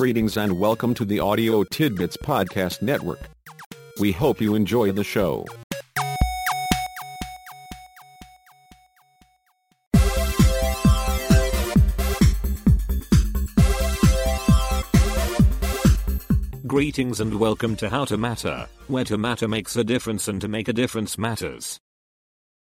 Greetings and welcome to the Audio Tidbits Podcast Network. We hope you enjoy the show. Greetings and welcome to How to Matter, where to matter makes a difference and to make a difference matters.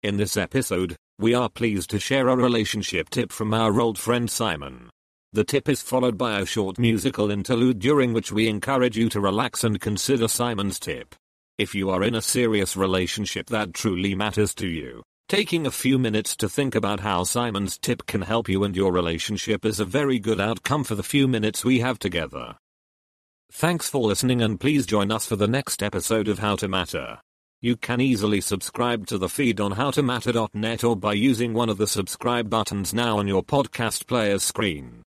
In this episode, we are pleased to share a relationship tip from our old friend Simon. The tip is followed by a short musical interlude during which we encourage you to relax and consider Simon's tip. If you are in a serious relationship that truly matters to you, taking a few minutes to think about how Simon's tip can help you and your relationship is a very good outcome for the few minutes we have together. Thanks for listening and please join us for the next episode of How to Matter. You can easily subscribe to the feed on howtomatter.net or by using one of the subscribe buttons now on your podcast player's screen.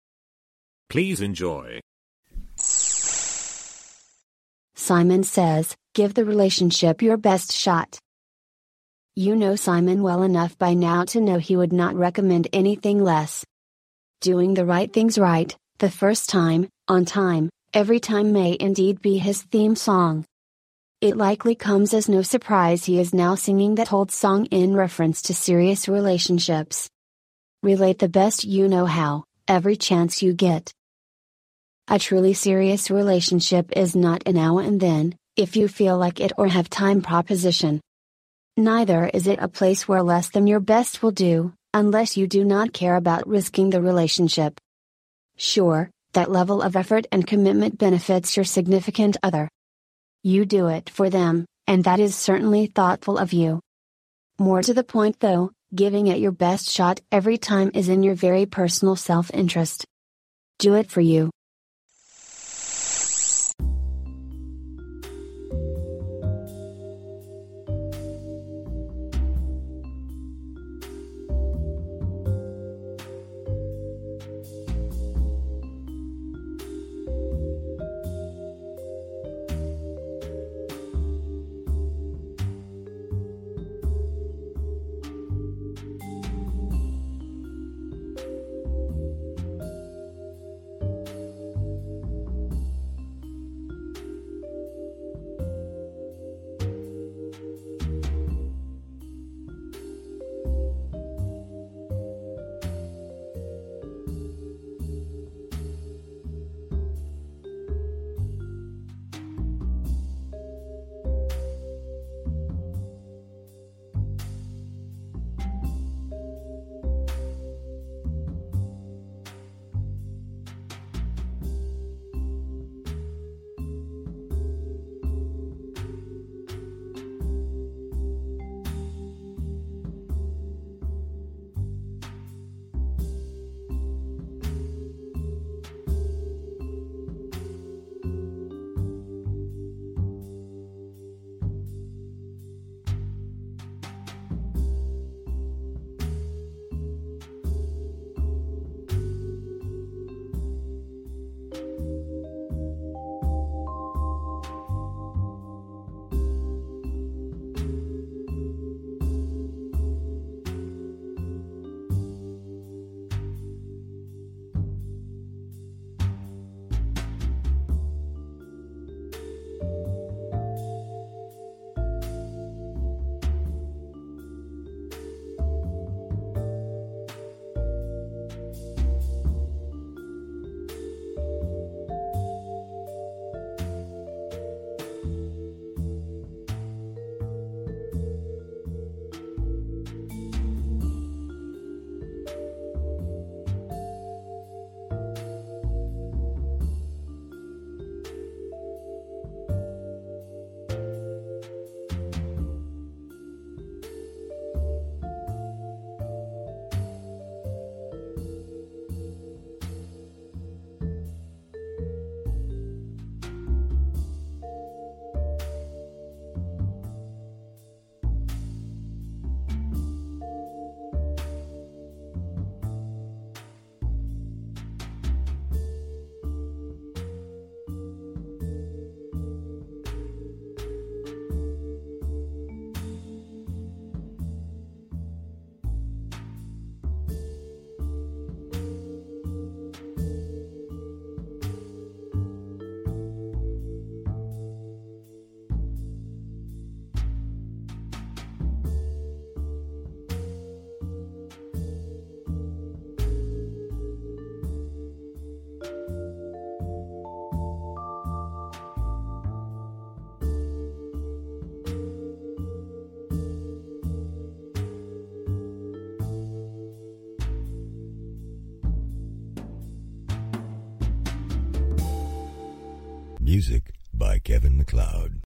Please enjoy. Simon says, give the relationship your best shot. You know Simon well enough by now to know he would not recommend anything less. Doing the right things right, the first time, on time, every time may indeed be his theme song. It likely comes as no surprise he is now singing that old song in reference to serious relationships. Relate the best you know how, every chance you get. A truly serious relationship is not a now and then, if you feel like it or have time proposition. Neither is it a place where less than your best will do, unless you do not care about risking the relationship. Sure, that level of effort and commitment benefits your significant other. You do it for them, and that is certainly thoughtful of you. More to the point though, giving it your best shot every time is in your very personal self interest. Do it for you. Kevin MacLeod.